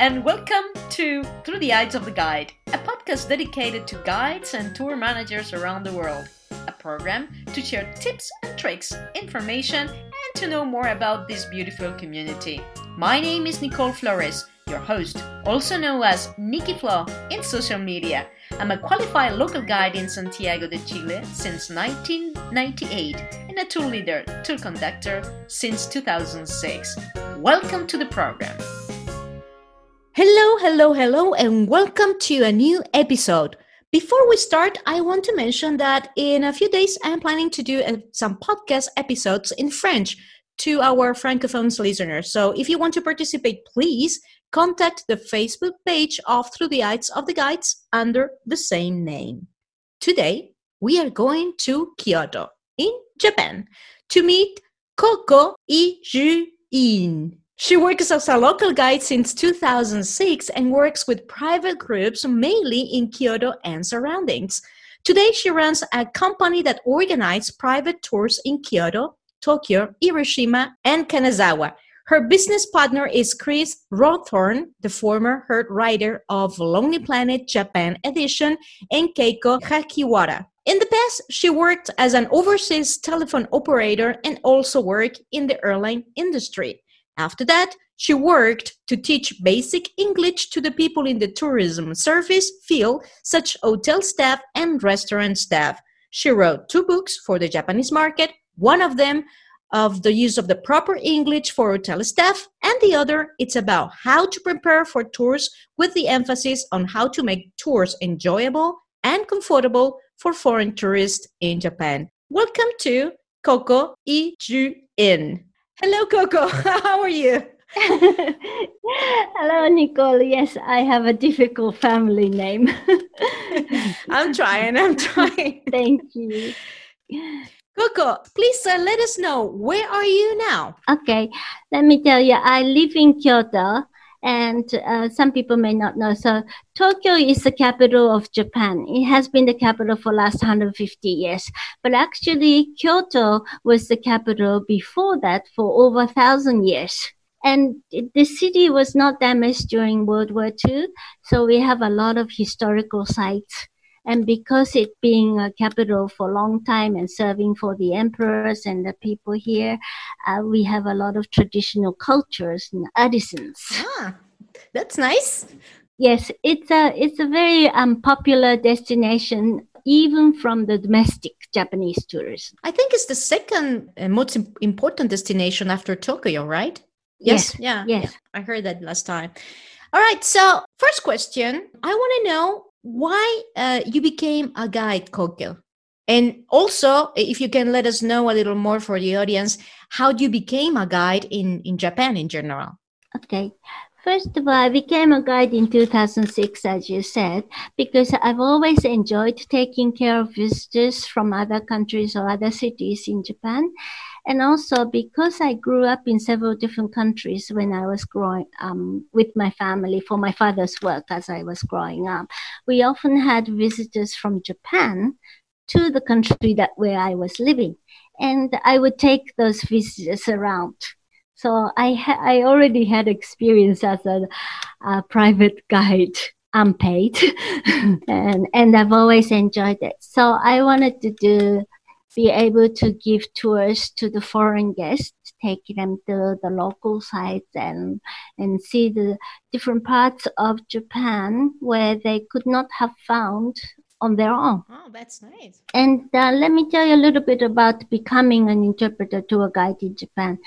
and welcome to Through the Eyes of the Guide, a podcast dedicated to guides and tour managers around the world. A program to share tips and tricks, information, and to know more about this beautiful community. My name is Nicole Flores, your host, also known as Nikki Flo in social media. I'm a qualified local guide in Santiago de Chile since 1998 and a tour leader, tour conductor since 2006. Welcome to the program. Hello, hello, hello, and welcome to a new episode. Before we start, I want to mention that in a few days I'm planning to do uh, some podcast episodes in French to our Francophones listeners. So if you want to participate, please contact the Facebook page of Through the Eyes of the Guides under the same name. Today, we are going to Kyoto in Japan to meet Koko Ijuin. She works as a local guide since 2006 and works with private groups mainly in Kyoto and surroundings. Today, she runs a company that organizes private tours in Kyoto, Tokyo, Hiroshima, and Kanazawa. Her business partner is Chris Rowthorn, the former head writer of Lonely Planet Japan edition, and Keiko Hakiwara. In the past, she worked as an overseas telephone operator and also worked in the airline industry. After that, she worked to teach basic English to the people in the tourism service field, such hotel staff and restaurant staff. She wrote two books for the Japanese market, one of them of the use of the proper English for hotel staff, and the other it's about how to prepare for tours with the emphasis on how to make tours enjoyable and comfortable for foreign tourists in Japan. Welcome to Koko Iju In. Hello, Koko. How are you? Hello, Nicole. Yes, I have a difficult family name. I'm trying. I'm trying. Thank you. Koko, please uh, let us know where are you now? Okay, let me tell you. I live in Kyoto, and uh, some people may not know. So Tokyo is the capital of Japan. It has been the capital for last 150 years. But actually, Kyoto was the capital before that for over a thousand years. And the city was not damaged during World War II. So we have a lot of historical sites. And because it being a capital for a long time and serving for the emperors and the people here, uh, we have a lot of traditional cultures and artisans. Ah, that's nice. Yes, it's a it's a very um, popular destination, even from the domestic Japanese tourists. I think it's the second uh, most important destination after Tokyo, right? Yes. Yeah. Yes. yeah. I heard that last time. All right. So, first question I want to know why uh, you became a guide, Koko. And also, if you can let us know a little more for the audience, how you became a guide in, in Japan in general. Okay. First of all, I became a guide in 2006, as you said, because I've always enjoyed taking care of visitors from other countries or other cities in Japan. And also because I grew up in several different countries when I was growing um, with my family for my father's work as I was growing up, we often had visitors from Japan to the country that where I was living. And I would take those visitors around so I ha- I already had experience as a, a private guide, unpaid, and and I've always enjoyed it. So I wanted to do be able to give tours to the foreign guests, take them to the local sites and and see the different parts of Japan where they could not have found on their own. Oh, that's nice. And uh, let me tell you a little bit about becoming an interpreter tour guide in Japan.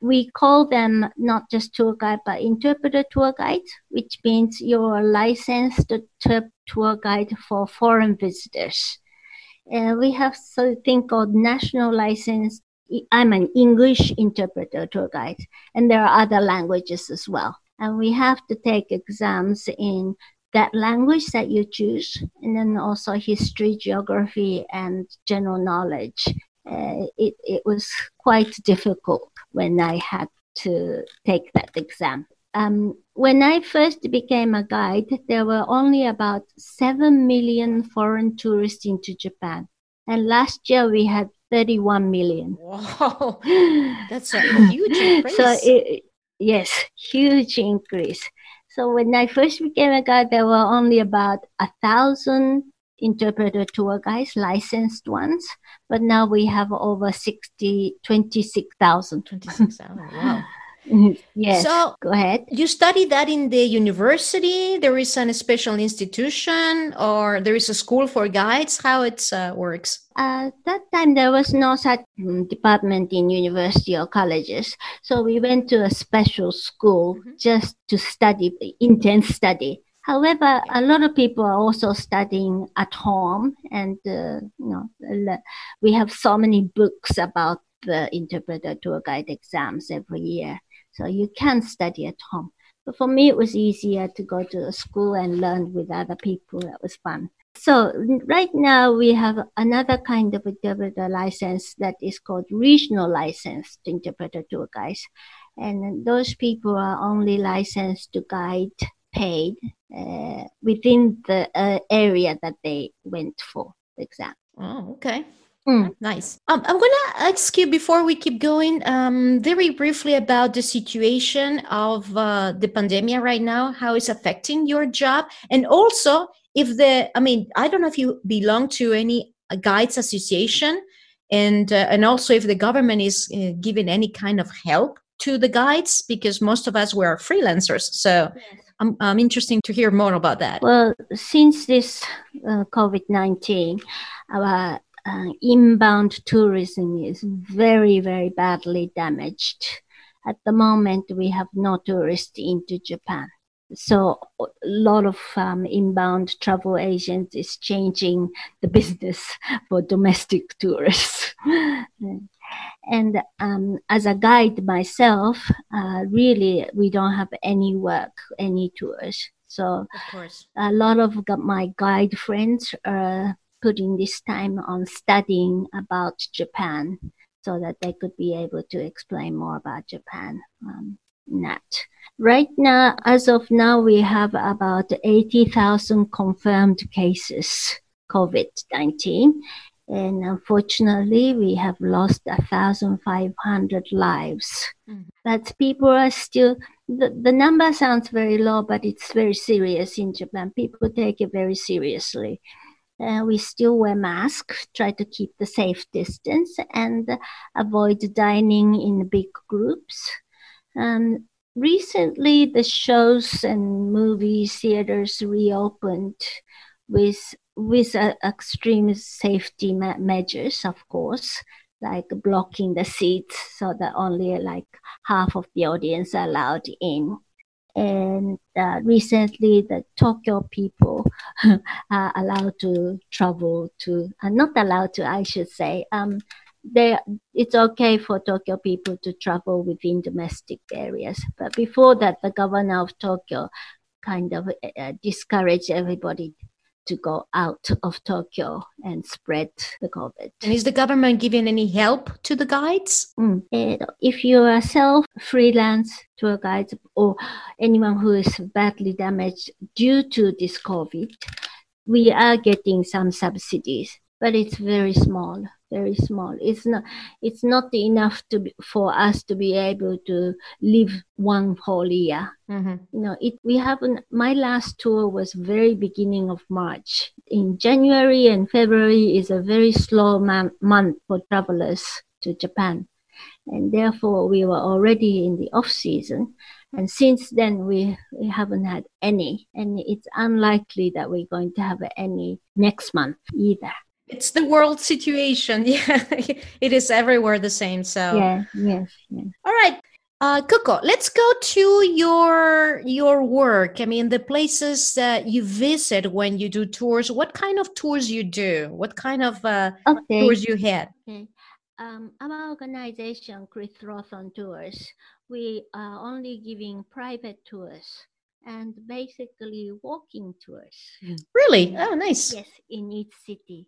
We call them not just tour guide, but interpreter tour guide, which means you're a licensed tour guide for foreign visitors. Uh, we have something called national license. I'm an English interpreter tour guide, and there are other languages as well. And we have to take exams in that language that you choose, and then also history, geography, and general knowledge. Uh, it, it was quite difficult when I had to take that exam. Um, when I first became a guide, there were only about 7 million foreign tourists into Japan. And last year we had 31 million. Wow, that's a huge increase. so, it, yes, huge increase. So when I first became a guide, there were only about a thousand interpreter tour guides, licensed ones, but now we have over 60, 26,000. 26,000, wow. Yes. So go ahead. You study that in the university. There is an special institution, or there is a school for guides. How it uh, works? At that time, there was no such um, department in university or colleges. So we went to a special school mm-hmm. just to study, intense study. However, a lot of people are also studying at home, and uh, you know, we have so many books about the interpreter tour guide exams every year. So you can study at home. But for me, it was easier to go to a school and learn with other people. That was fun. So right now we have another kind of interpreter license that is called regional license to interpreter tour guides. And those people are only licensed to guide paid uh, within the uh, area that they went for the exam. Oh, okay. Mm. Nice. Um, I'm going to ask you before we keep going, um, very briefly about the situation of uh, the pandemic right now, how it's affecting your job, and also if the, I mean, I don't know if you belong to any uh, guides association, and uh, and also if the government is uh, giving any kind of help to the guides, because most of us were freelancers, so. Yes. I'm, I'm interested to hear more about that. Well, since this uh, COVID 19, our uh, inbound tourism is very, very badly damaged. At the moment, we have no tourists into Japan. So a lot of um, inbound travel agents is changing the business for domestic tourists. and um, as a guide myself, uh, really we don't have any work, any tours. So a lot of my guide friends are putting this time on studying about Japan so that they could be able to explain more about Japan. Um. Right now, as of now, we have about 80,000 confirmed cases COVID-19. And unfortunately, we have lost 1,500 lives. Mm-hmm. But people are still, the, the number sounds very low, but it's very serious in Japan. People take it very seriously. Uh, we still wear masks, try to keep the safe distance, and avoid dining in big groups. Um, recently, the shows and movie theaters reopened with with uh, extreme safety me- measures, of course, like blocking the seats so that only like half of the audience allowed in and uh, recently the Tokyo people are allowed to travel to, uh, not allowed to, I should say. Um, they, it's okay for Tokyo people to travel within domestic areas. But before that, the governor of Tokyo kind of uh, discouraged everybody to go out of Tokyo and spread the COVID. And is the government giving any help to the guides? Mm. If you are self freelance tour guides or anyone who is badly damaged due to this COVID, we are getting some subsidies, but it's very small very small. It's not it's not enough to be, for us to be able to live one whole year. Mm-hmm. You know, it we haven't. My last tour was very beginning of March. In January and February is a very slow man, month for travelers to Japan, and therefore we were already in the off season. And since then, we, we haven't had any, and it's unlikely that we're going to have any next month either it's the world situation yeah it is everywhere the same so yeah yes, yes. all right uh, Koko, let's go to your your work. I mean, the places that you visit when you do tours. What kind of tours you do? What kind of uh, okay. tours you had? Okay. Um, our organization, Chris Rowthorn Tours, we are only giving private tours and basically walking tours. Really? Oh, nice. Yes, in each city.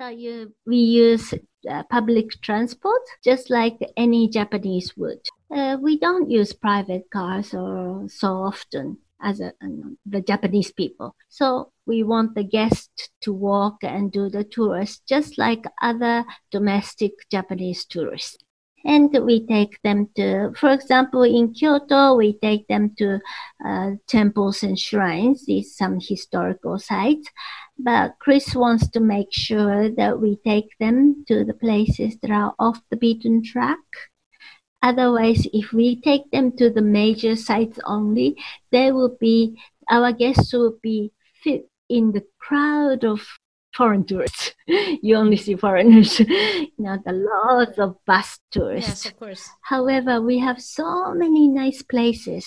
So you, we use uh, public transport just like any Japanese would. Uh, we don't use private cars or so often as a, the Japanese people. So we want the guest to walk and do the tours just like other domestic Japanese tourists. And we take them to, for example, in Kyoto, we take them to uh, temples and shrines, these some historical sites. But Chris wants to make sure that we take them to the places that are off the beaten track. Otherwise, if we take them to the major sites only, they will be, our guests will be fit in the crowd of foreign tourists. you only see foreigners, not a lot of bus tourists. Yes, of course. However, we have so many nice places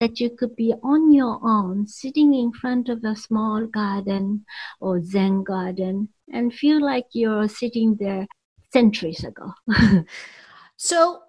that you could be on your own, sitting in front of a small garden or Zen garden, and feel like you're sitting there centuries ago. so,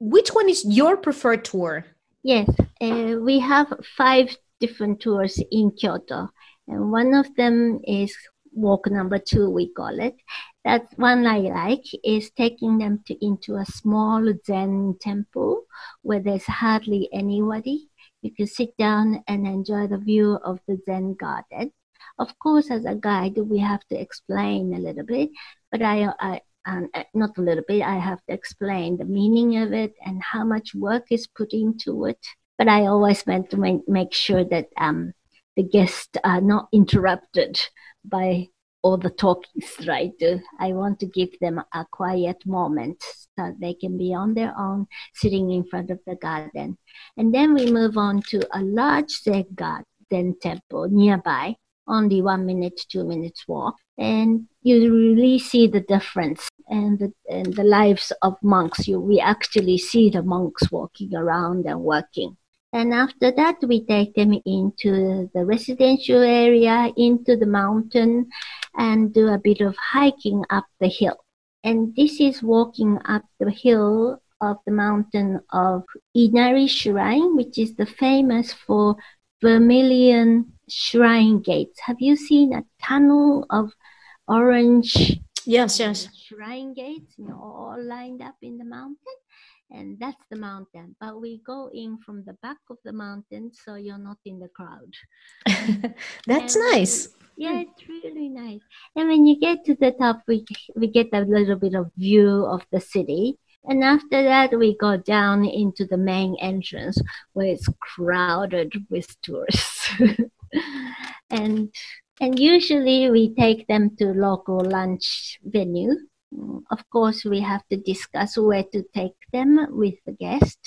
which one is your preferred tour? Yes, uh, we have five different tours in Kyoto, and one of them is walk number two, we call it. That one I like is taking them to into a small Zen temple where there's hardly anybody. You can sit down and enjoy the view of the Zen garden. Of course, as a guide, we have to explain a little bit, but I, I um, not a little bit, I have to explain the meaning of it and how much work is put into it. But I always meant to make, make sure that um, the guests are not interrupted by all the talkings, right? I want to give them a quiet moment so they can be on their own, sitting in front of the garden. And then we move on to a large Zen garden temple nearby, only one minute, two minutes walk. And you really see the difference and the, and the lives of monks. You, we actually see the monks walking around and working. And after that, we take them into the residential area, into the mountain, and do a bit of hiking up the hill. And this is walking up the hill of the mountain of Inari Shrine, which is the famous for vermilion shrine gates. Have you seen a tunnel of orange? Yes, yes. Shrine gates, you know, all lined up in the mountain and that's the mountain. But we go in from the back of the mountain, so you're not in the crowd. that's and nice. yeah, it's really nice. And when you get to the top, we we get a little bit of view of the city. And after that, we go down into the main entrance where it's crowded with tourists. and and usually we take them to local lunch venue of course, we have to discuss where to take them with the guest.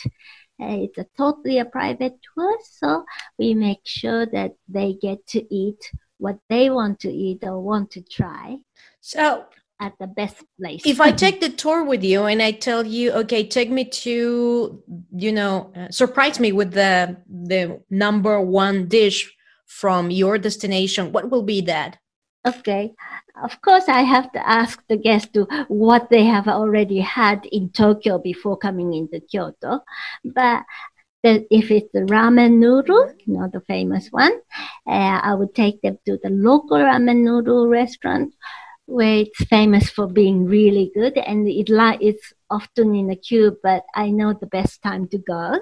Uh, it's a totally a private tour, so we make sure that they get to eat what they want to eat or want to try. So at the best place. if I take the tour with you and I tell you, okay, take me to, you know, uh, surprise me with the the number one dish from your destination, what will be that? Okay. Of course, I have to ask the guests to what they have already had in Tokyo before coming into Kyoto. But the, if it's the ramen noodle, you know, the famous one, uh, I would take them to the local ramen noodle restaurant where it's famous for being really good and it li- it's often in a queue, but I know the best time to go.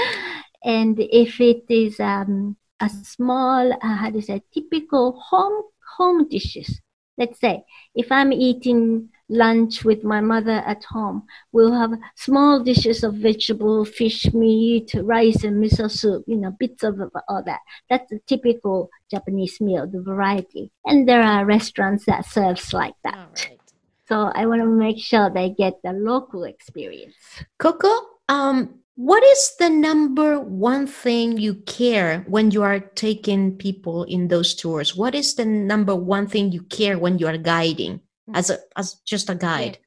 and if it is um, a small, uh, how do you say, typical home home dishes. Let's say if I'm eating lunch with my mother at home, we'll have small dishes of vegetable, fish, meat, rice, and miso soup, you know, bits of all that. That's a typical Japanese meal, the variety. And there are restaurants that serves like that. So I want to make sure they get the local experience. Koko, um, what is the number one thing you care when you are taking people in those tours? What is the number one thing you care when you are guiding mm. as a as just a guide? Yeah.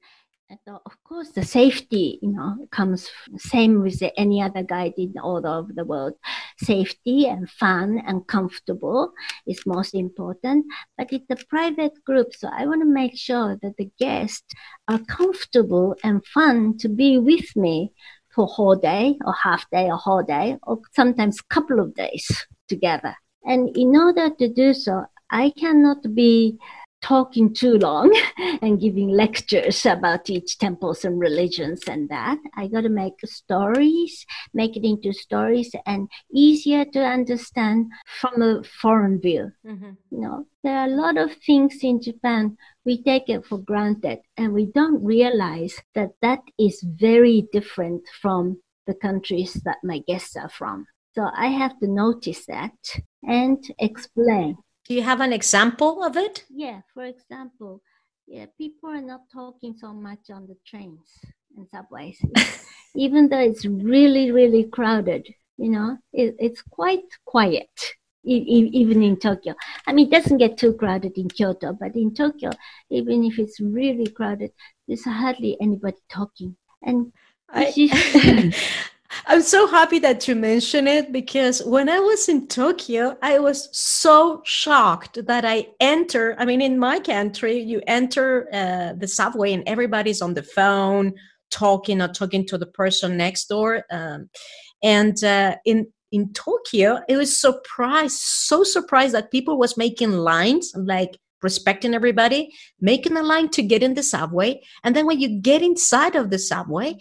Uh, of course, the safety, you know, comes same with any other guide in all over the world. Safety and fun and comfortable is most important. But it's a private group, so I want to make sure that the guests are comfortable and fun to be with me for whole day or half day or whole day or sometimes couple of days together. And in order to do so, I cannot be talking too long and giving lectures about each temples and religions and that. I got to make stories, make it into stories and easier to understand from a foreign view. Mm-hmm. You know, there are a lot of things in Japan we take it for granted and we don't realize that that is very different from the countries that my guests are from. So I have to notice that and explain. Do you have an example of it? Yeah, for example, yeah, people are not talking so much on the trains and subways, even though it's really, really crowded. You know, it, it's quite quiet, even in Tokyo. I mean, it doesn't get too crowded in Kyoto, but in Tokyo, even if it's really crowded, there's hardly anybody talking. And I, I'm so happy that you mentioned it because when I was in Tokyo, I was so shocked that I enter. I mean, in my country, you enter uh, the subway and everybody's on the phone talking or talking to the person next door. Um, and uh, in in Tokyo, it was surprised, so surprised that people was making lines like respecting everybody, making a line to get in the subway, and then when you get inside of the subway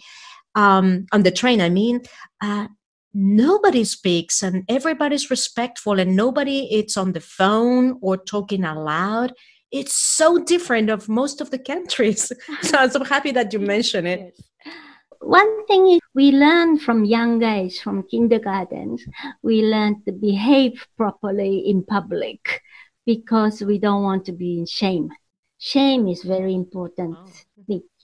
um, on the train, I mean, uh, nobody speaks and everybody's respectful and nobody it's on the phone or talking aloud. It's so different of most of the countries. so I'm so happy that you mentioned it. Yes. One thing is we learn from young age, from kindergartens, we learn to behave properly in public because we don't want to be in shame. Shame is very important. Oh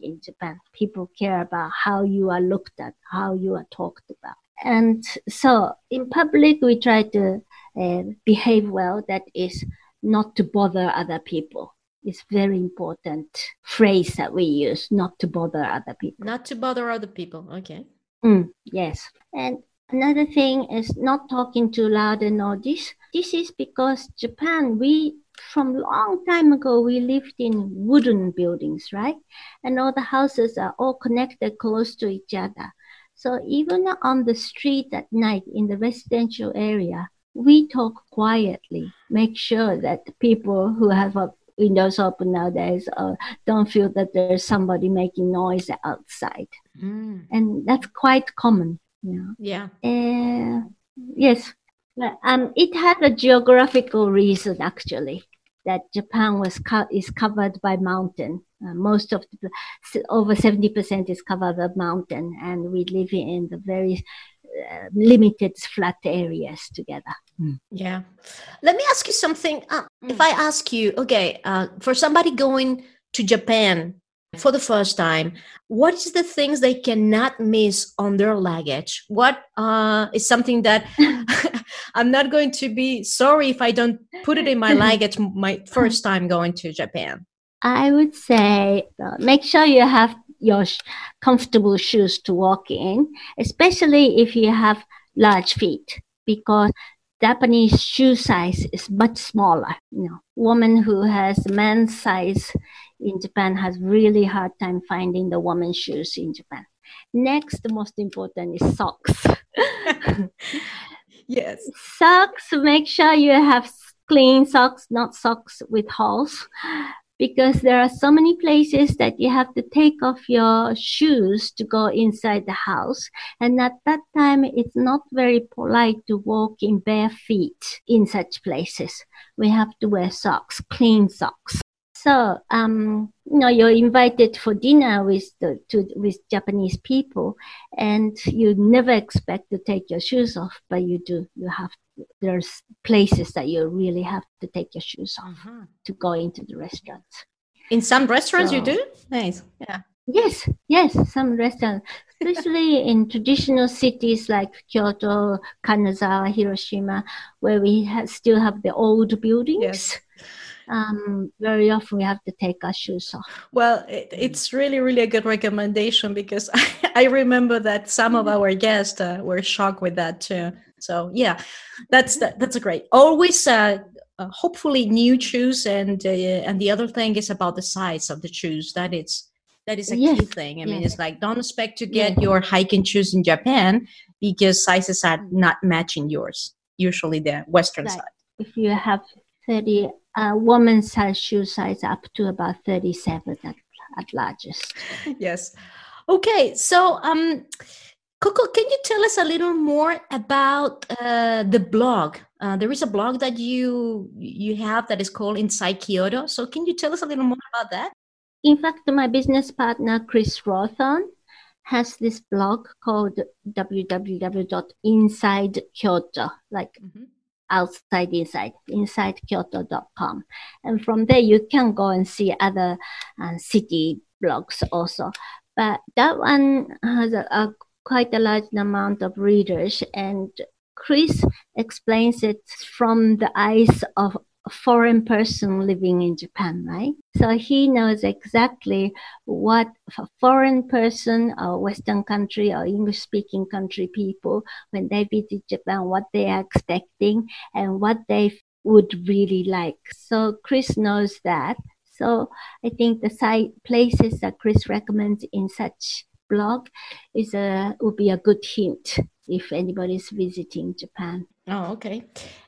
in Japan. People care about how you are looked at, how you are talked about. And so in public, we try to uh, behave well. That is not to bother other people. It's very important phrase that we use, not to bother other people. Not to bother other people. Okay. Mm, yes. And another thing is not talking too loud and all this. This is because Japan, we from long time ago we lived in wooden buildings right? And all the houses are all connected close to each other. So even on the street at night in the residential area we talk quietly make sure that people who have windows open nowadays uh, don't feel that there's somebody making noise outside. Mm. and that's quite common you know? yeah. Uh, yes. Um, it has a geographical reason actually that Japan was co- is covered by mountain. Uh, most of the over seventy percent is covered by mountain, and we live in the very uh, limited flat areas together. Mm. Yeah. Let me ask you something. Uh, mm. If I ask you, okay, uh, for somebody going to Japan for the first time, what is the things they cannot miss on their luggage? What uh, is something that I'm not going to be sorry if I don't put it in my luggage my first time going to Japan? I would say uh, make sure you have your sh- comfortable shoes to walk in, especially if you have large feet, because Japanese shoe size is much smaller. You know, woman who has men's size in Japan has really hard time finding the woman's shoes in Japan. Next, the most important is socks. yes. Socks, make sure you have clean socks, not socks with holes, because there are so many places that you have to take off your shoes to go inside the house. And at that time, it's not very polite to walk in bare feet in such places. We have to wear socks, clean socks. So, um, you know, you're invited for dinner with the to, with Japanese people, and you never expect to take your shoes off, but you do. You have there's places that you really have to take your shoes off uh-huh. to go into the restaurants. In some restaurants, so, you do. Nice. Yeah. Yes, yes, some restaurants, especially in traditional cities like Kyoto, Kanazawa, Hiroshima, where we have, still have the old buildings. Yes um, very often we have to take our shoes off. Well, it, it's really, really a good recommendation because I, I remember that some of our guests uh, were shocked with that too. So yeah, that's that, that's a great. Always, uh, uh, hopefully, new shoes, and uh, and the other thing is about the size of the shoes. That it's that is a yes. key thing. I mean, yes. it's like don't expect to get yes. your hiking shoes in Japan because sizes are not matching yours. Usually, the Western side. If you have 30 uh, woman's size shoe size up to about 37 at, at largest. yes. Okay. So, um, Koko, can you tell us a little more about uh, the blog? Uh, there is a blog that you you have that is called Inside Kyoto. So, can you tell us a little more about that? In fact, my business partner Chris Rowthorn has this blog called www.insidekyoto, like mm-hmm. Outside inside, insidekyoto.com. And from there, you can go and see other uh, city blogs also. But that one has a, a quite a large amount of readers and Chris explains it from the eyes of foreign person living in Japan, right? So he knows exactly what a foreign person or Western country or English speaking country people, when they visit Japan, what they are expecting and what they would really like. So Chris knows that. So I think the site places that Chris recommends in such blog is a would be a good hint if anybody's visiting Japan. Oh, okay.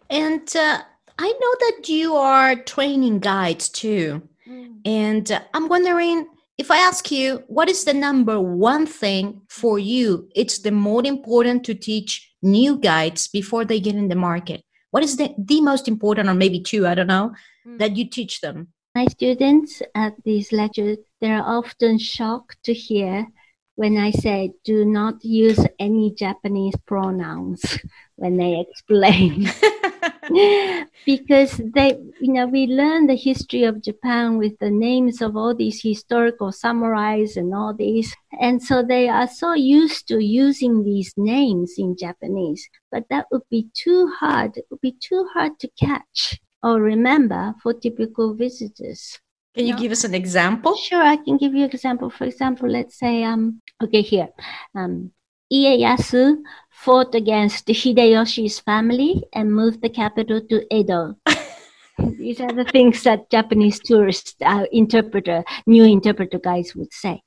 And uh, I know that you are training guides too. Mm. And uh, I'm wondering if I ask you, what is the number one thing for you? It's the most important to teach new guides before they get in the market. What is the, the most important, or maybe two, I don't know, mm. that you teach them? My students at these lectures, they're often shocked to hear when I say do not use any Japanese pronouns when they explain. because they, you know, we learn the history of Japan with the names of all these historical samurais and all these. And so they are so used to using these names in Japanese. But that would be too hard. It would be too hard to catch or remember for typical visitors. Can you no? give us an example? Sure, I can give you an example. For example, let's say, um, okay, here, um, Ieyasu fought against Hideyoshi's family and moved the capital to Edo. These are the things that Japanese tourist uh, interpreter, new interpreter guys would say.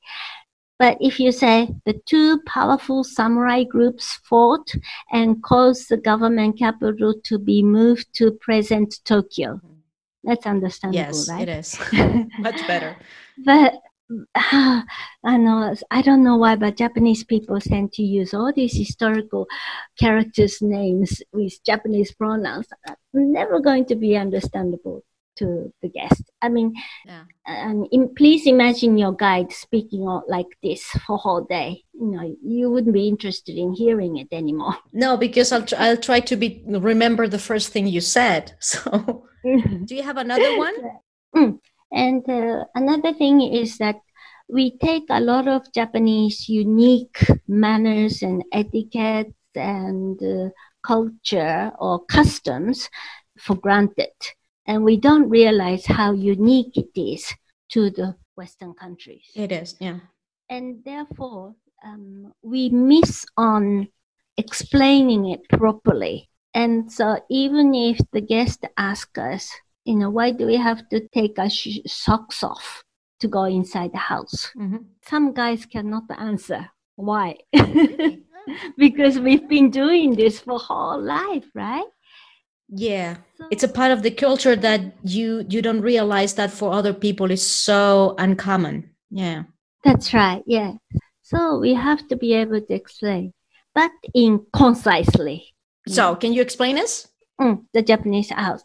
But if you say the two powerful samurai groups fought and caused the government capital to be moved to present Tokyo, that's understandable, yes, right? it is. Much better. but I know I don't know why, but Japanese people tend to use all these historical characters' names with Japanese pronouns. Never going to be understandable to the guest. I mean, yeah. um, in, please imagine your guide speaking like this for whole day. You know, you wouldn't be interested in hearing it anymore. No, because I'll tr- I'll try to be remember the first thing you said. So, do you have another one? Mm. And uh, another thing is that we take a lot of Japanese unique manners and etiquette and uh, culture or customs for granted and we don't realize how unique it is to the Western countries. It is, yeah. And therefore, um, we miss on explaining it properly. And so, even if the guest asks us, you know, why do we have to take our sh- socks off to go inside the house? Mm-hmm. Some guys cannot answer why. because we've been doing this for whole life, right? yeah it's a part of the culture that you you don't realize that for other people is so uncommon yeah that's right yeah so we have to be able to explain but in concisely so can you explain us mm, the japanese house?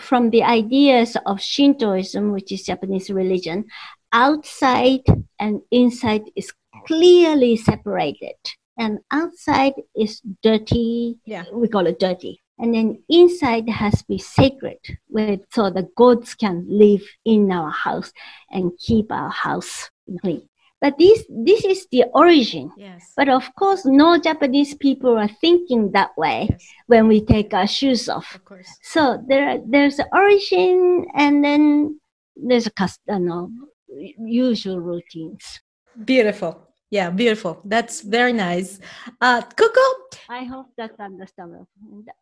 From the ideas of shintoism which is japanese religion outside and inside is clearly separated. And outside is dirty yeah. we call it dirty. And then inside has to be sacred, where so the gods can live in our house and keep our house clean. But this this is the origin. Yes. But of course, no Japanese people are thinking that way yes. when we take our shoes off. Of course. So there there's the origin, and then there's a custom, no, usual routines. Beautiful. Yeah, beautiful. That's very nice. Uh, Koko? I hope that's understandable.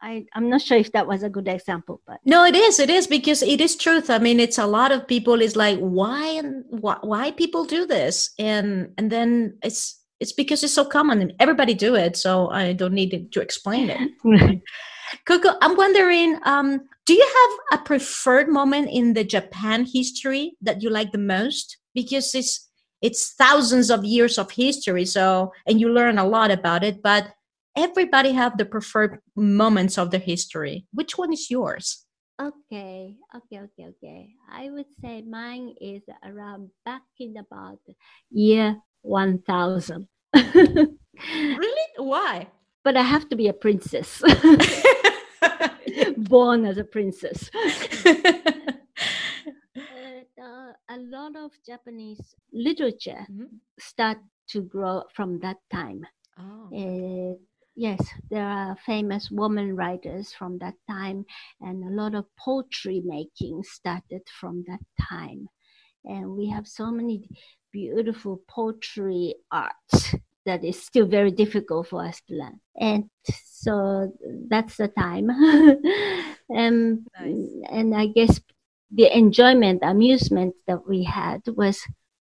I, I'm not sure if that was a good example, but no, it is. It is because it is truth. I mean, it's a lot of people is like, why and why, why people do this, and and then it's it's because it's so common and everybody do it. So I don't need to explain it. Koko, I'm wondering, um, do you have a preferred moment in the Japan history that you like the most? Because it's it's thousands of years of history, so and you learn a lot about it, but everybody have the preferred moments of the history. Which one is yours? Okay, okay, okay, okay. I would say mine is around back in about year 1000. really? Why? But I have to be a princess. Born as a princess. Uh, a lot of Japanese literature mm-hmm. start to grow from that time. Oh. Uh, yes, there are famous woman writers from that time, and a lot of poetry making started from that time. And we have so many beautiful poetry arts that is still very difficult for us to learn. And so that's the time. um, nice. And I guess the enjoyment, amusement that we had was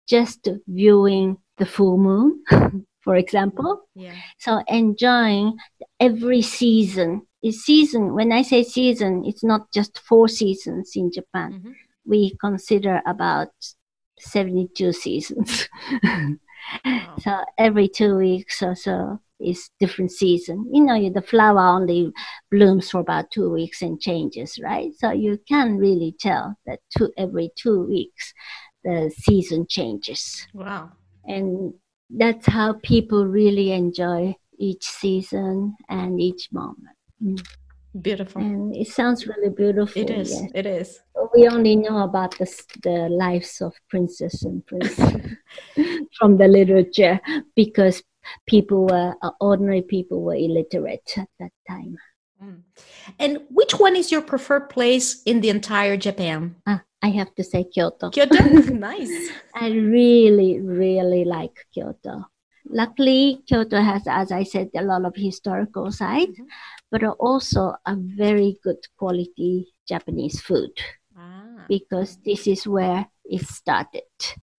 just viewing the full moon for example. Yeah. So enjoying every season. Is season when I say season, it's not just four seasons in Japan. Mm-hmm. We consider about 72 seasons. wow. So every two weeks or so is different season. You know, the flower only blooms for about two weeks and changes, right? So you can really tell that two, every two weeks the season changes. Wow. And that's how people really enjoy each season and each moment. Mm. Beautiful. And it sounds really beautiful. It is. Yes. It is. We only know about the, the lives of princess and prince from the literature because people were, uh, ordinary people were illiterate at that time. Mm. And which one is your preferred place in the entire Japan? Ah, I have to say Kyoto. Kyoto, is nice. I really, really like Kyoto. Luckily, Kyoto has, as I said, a lot of historical sites, mm-hmm. but also a very good quality Japanese food ah. because this is where it started.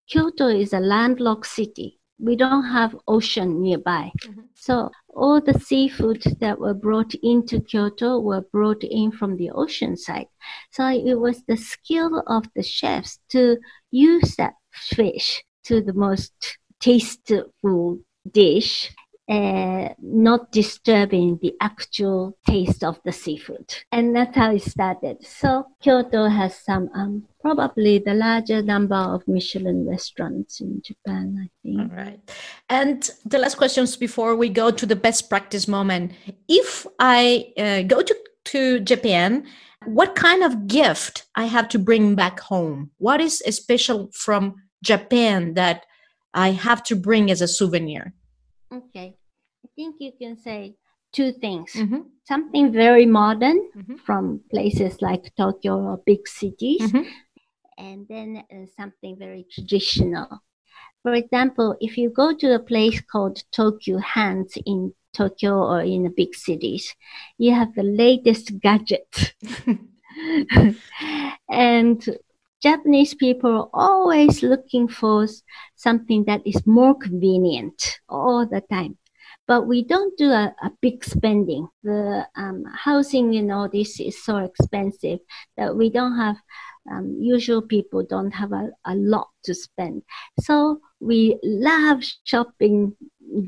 Kyoto is a landlocked city we don't have ocean nearby. Mm-hmm. So all the seafood that were brought into Kyoto were brought in from the ocean side. So it was the skill of the chefs to use that fish to the most tasteful dish uh, not disturbing the actual taste of the seafood. And that's how it started. So Kyoto has some, um, probably the larger number of Michelin restaurants in Japan, I think. All right. And the last questions before we go to the best practice moment. If I uh, go to, to Japan, what kind of gift I have to bring back home? What is special from Japan that I have to bring as a souvenir? Okay. I think you can say two things. Mm-hmm. Something very modern mm-hmm. from places like Tokyo or big cities, mm-hmm. and then uh, something very traditional. For example, if you go to a place called Tokyu Hands in Tokyo or in the big cities, you have the latest gadget. and Japanese people are always looking for something that is more convenient all the time. But we don't do a, a big spending. The um, housing, you know, this is so expensive that we don't have, um, usual people don't have a, a lot to spend. So we love shopping,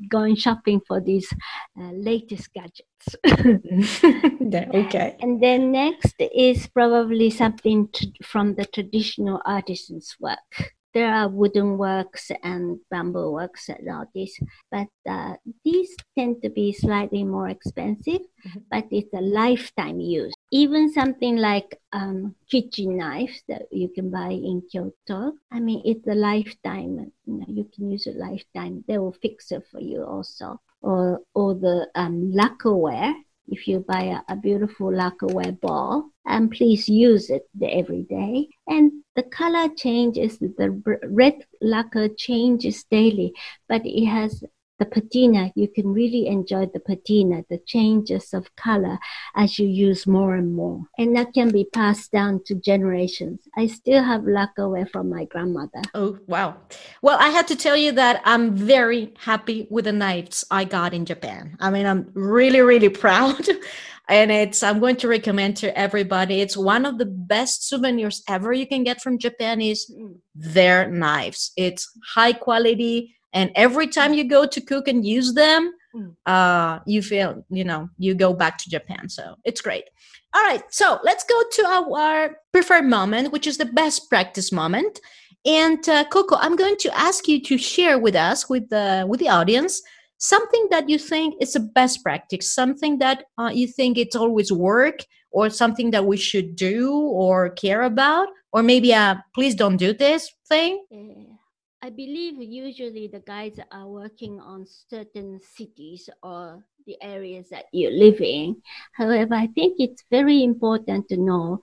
going shopping for these uh, latest gadgets. okay. And then next is probably something to, from the traditional artisans' work there are wooden works and bamboo works and all this, but uh, these tend to be slightly more expensive, mm-hmm. but it's a lifetime use. Even something like um, kitchen knives that you can buy in Kyoto, I mean, it's a lifetime. You, know, you can use a lifetime. They will fix it for you also. Or, or the um, lacquerware if you buy a, a beautiful lacquerware ball and please use it every day and the color changes the red lacquer changes daily but it has the patina, you can really enjoy the patina, the changes of color as you use more and more. And that can be passed down to generations. I still have lacquerware from my grandmother. Oh, wow. Well, I had to tell you that I'm very happy with the knives I got in Japan. I mean, I'm really, really proud. and it's i'm going to recommend to everybody it's one of the best souvenirs ever you can get from japan is mm. their knives it's high quality and every time you go to cook and use them mm. uh, you feel you know you go back to japan. So it's great. All right. So let's go to our preferred moment which is the best practice moment. And uh, Koko i'm going to ask you to share with us with the with the audience something that you think is a best practice something that uh, you think it's always work or something that we should do or care about or maybe a please don't do this thing. Yeah. I believe usually the guides are working on certain cities or the areas that you live in. However, I think it's very important to know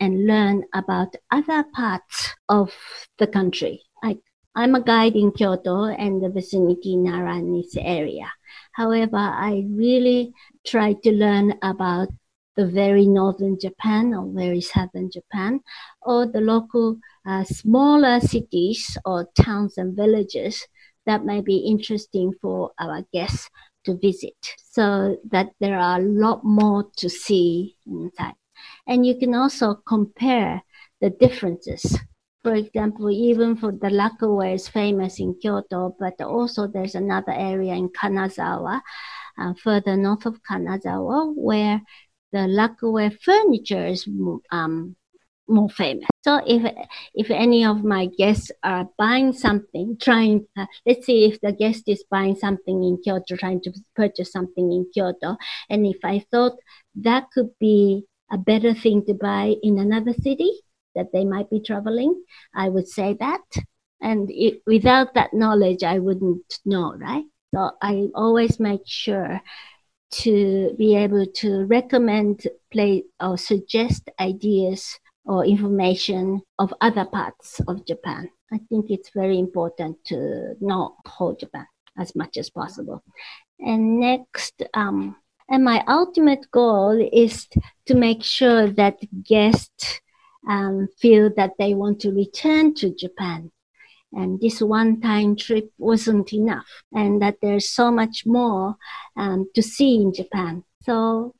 and learn about other parts of the country. I, I'm a guide in Kyoto and the vicinity Naranis area. However, I really try to learn about the very northern Japan or very southern Japan or the local uh, smaller cities or towns and villages that may be interesting for our guests to visit so that there are a lot more to see inside. And you can also compare the differences. For example, even for the lacquerware is famous in Kyoto, but also there's another area in Kanazawa, uh, further north of Kanazawa, where the lacquerware furniture is um, more famous. So if if any of my guests are buying something, trying, uh, let's see if the guest is buying something in Kyoto, trying to purchase something in Kyoto, and if I thought that could be a better thing to buy in another city that they might be traveling, I would say that. And it, without that knowledge, I wouldn't know, right? So I always make sure to be able to recommend, play, or suggest ideas or information of other parts of Japan. I think it's very important to know whole Japan as much as possible. And next, um, and my ultimate goal is to make sure that guests um, feel that they want to return to Japan and this one time trip wasn't enough and that there's so much more um, to see in Japan. So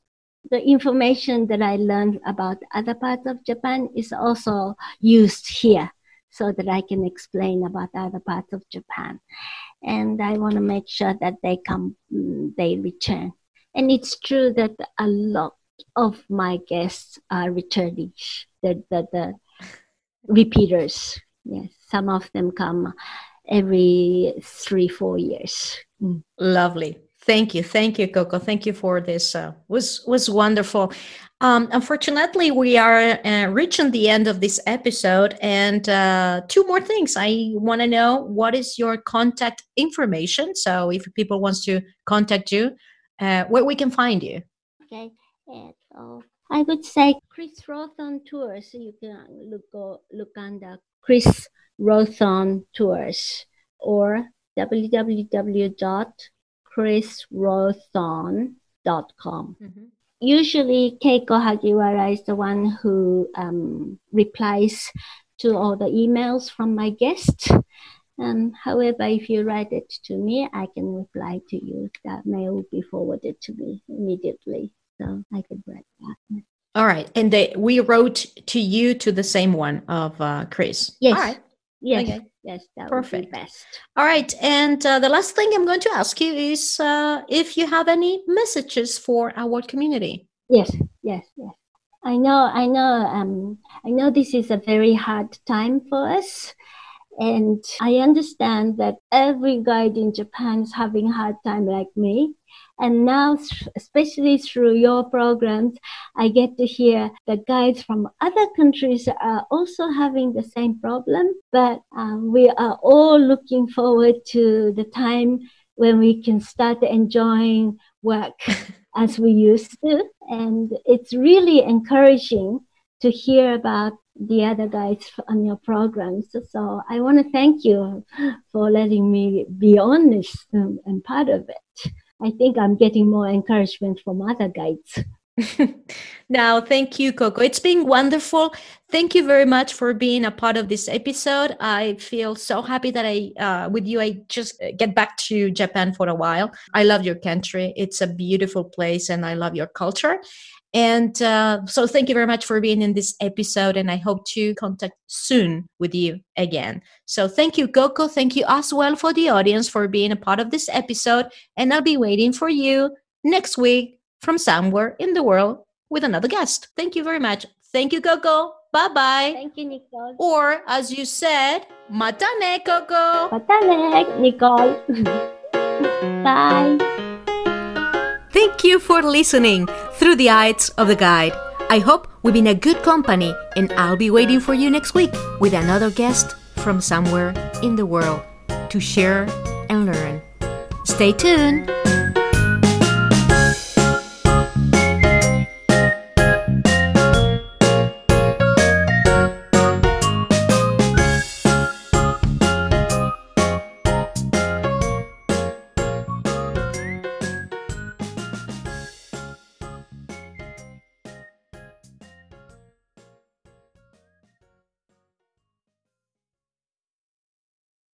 the information that I learned about other parts of Japan is also used here so that I can explain about other parts of Japan. And I want to make sure that they come, they return. And it's true that a lot of my guests are returning, the, the, the repeaters. Yes some of them come every three four years lovely thank you thank you Koko. Thank you for this uh, was was wonderful. Um, unfortunately we are uh, reaching the end of this episode and uh, two more things. I want to know what is your contact information? So if people wants to contact you uh, where we can find you. Okay so i would say chris Rowthorn tours. You can look go, look under chris Rowthorn Tours or www.chrisrowthorn.com. Mm-hmm. Usually, Keiko Hagiwara is the one who um, replies to all the emails from my guests. Um, however, if you write it to me, I can reply to you. That mail will be forwarded to me immediately. So I can write that. All right. And they, we wrote to you to the same one of uh, Chris. Yes. All right. Yes. Okay. Yes, that Perfect. would be best. All right. And uh, the last thing I'm going to ask you is uh, if you have any messages for our community. Yes, yes, yes. I know, I know, um, I know this is a very hard time for us. And I understand that every guide in Japan is having a hard time like me. And now, especially through your programs, I get to hear that guides from other countries are also having the same problem. But um, we are all looking forward to the time when we can start enjoying work as we used to. And it's really encouraging to hear about the other guys on your programs. So I want to thank you for letting me be honest and part of it. I think I'm getting more encouragement from other guides. now, thank you, Koko. It's been wonderful. Thank you very much for being a part of this episode. I feel so happy that I, uh, with you, I just get back to Japan for a while. I love your country. It's a beautiful place and I love your culture. And uh, so, thank you very much for being in this episode. And I hope to contact soon with you again. So, thank you, Koko. Thank you as well for the audience for being a part of this episode. And I'll be waiting for you next week from somewhere in the world with another guest. Thank you very much. Thank you, Koko. Bye bye. Thank you, Nicole. Or, as you said, matane, Koko. Matane, Nicole. bye. Thank you for listening through the eyes of the guide. I hope we've been a good company, and I'll be waiting for you next week with another guest from somewhere in the world to share and learn. Stay tuned.